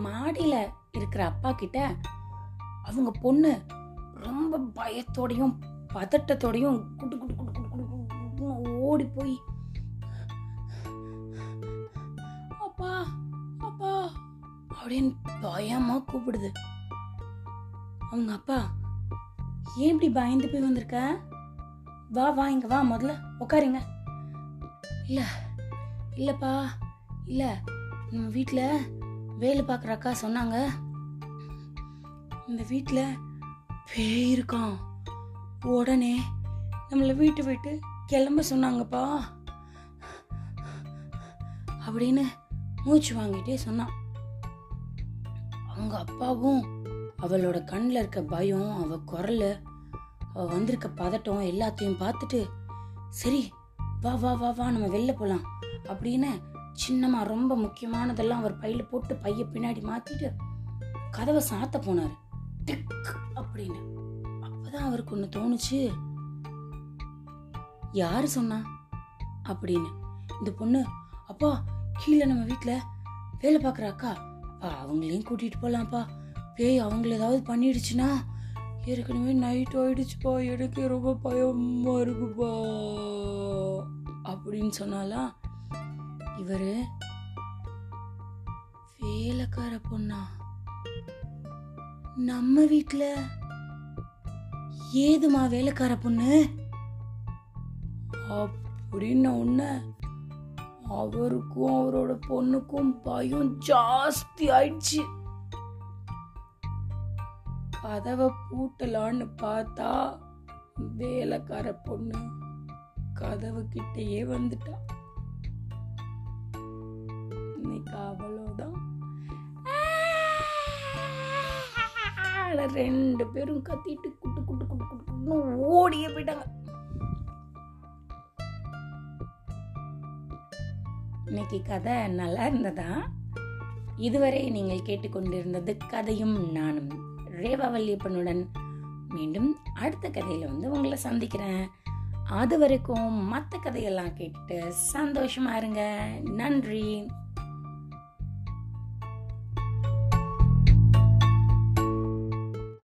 மாடியில இருக்கிற அப்பா கிட்ட அவங்க பொண்ணு ரொம்ப பயத்தோடையும் பதட்டத்தோடையும் குட்டு குட்டு குட்டு குட்டு குட்டு ஓடி போய் அப்பா அப்பா அப்படின்னு பயமா கூப்பிடுது. அவங்க அப்பா ஏன் இப்படி பயந்து போய் வந்திருக்க? வா வா இங்க வா முதல்ல உட்காருங்க இல்ல இல்லப்பா இல்ல நம்ம வீட்டில் வேலை பார்க்குற அக்கா சொன்னாங்க. இந்த வீட்டில் பேய் இருக்கான் உடனே நம்மளை வீட்டு விட்டு கிளம்ப சொன்னாங்கப்பா. அப்படின்னு மூச்சு வாங்கிட்டே சொன்னான். அவங்க அப்பாவும் அவளோட கண்ணில் இருக்க பயம் அவ குரல் அவ வந்திருக்க பதட்டம் எல்லாத்தையும் பார்த்துட்டு சரி வா வா வா வா நம்ம வெளில போகலாம் அப்படின்னு சின்னமாக ரொம்ப முக்கியமானதெல்லாம் அவர் பையில் போட்டு பைய பின்னாடி மாற்றிட்டு கதவை சாத்த போனார். டிக் அப்படின்னு. அப்போதான் அவருக்கு ஒன்று தோணுச்சு. யார் சொன்னா? அப்படின்னு. இந்த பொண்ணு அப்பா கீழே நம்ம வீட்டில் வேலை பார்க்குற அக்கா. அப்பா அவங்களையும் கூட்டிகிட்டு போகலாம்ப்பா பேய் அவங்கள ஏதாவது பண்ணிடுச்சுன்னா ஏற்கனவே நைட் ஆயிடுச்சுப்பா. எனக்கு ரொம்ப பயமாக இருக்குப்பா. அப்படின்னு சொன்னாலாம் இவரு வேலைக்கார பொண்ணா. நம்ம வீட்டில் ஏதுமா வேலைக்கார பொண்ணு? அப்படின்னு உன்ன அவருக்கும் அவரோட பொண்ணுக்கும் பயம் ஜாஸ்தி ஆயிடுச்சு. கதவை பூட்டலான்னு பார்த்தா வேலைக்கார பொண்ணு கதவு கிட்டேயே வந்துட்டா. இன்னைக்கு அவ்வளோதான் ரெண்டு பேரும் கத்திட்டு குட்டு குட்டு குட்டு குட்டு குட்டுன்னு ஓடியே போயிட்டாங்க. இன்னைக்கு கதை நல்லா இருந்ததா? இதுவரை நீங்கள் கேட்டுக்கொண்டிருந்தது கதையும் நானும் ரேவாவல்லியப்பனுடன் மீண்டும் அடுத்த கதையில வந்து உங்களை சந்திக்கிறேன். அது வரைக்கும் மற்ற கதையெல்லாம் கேட்டுட்டு சந்தோஷமா இருங்க. நன்றி.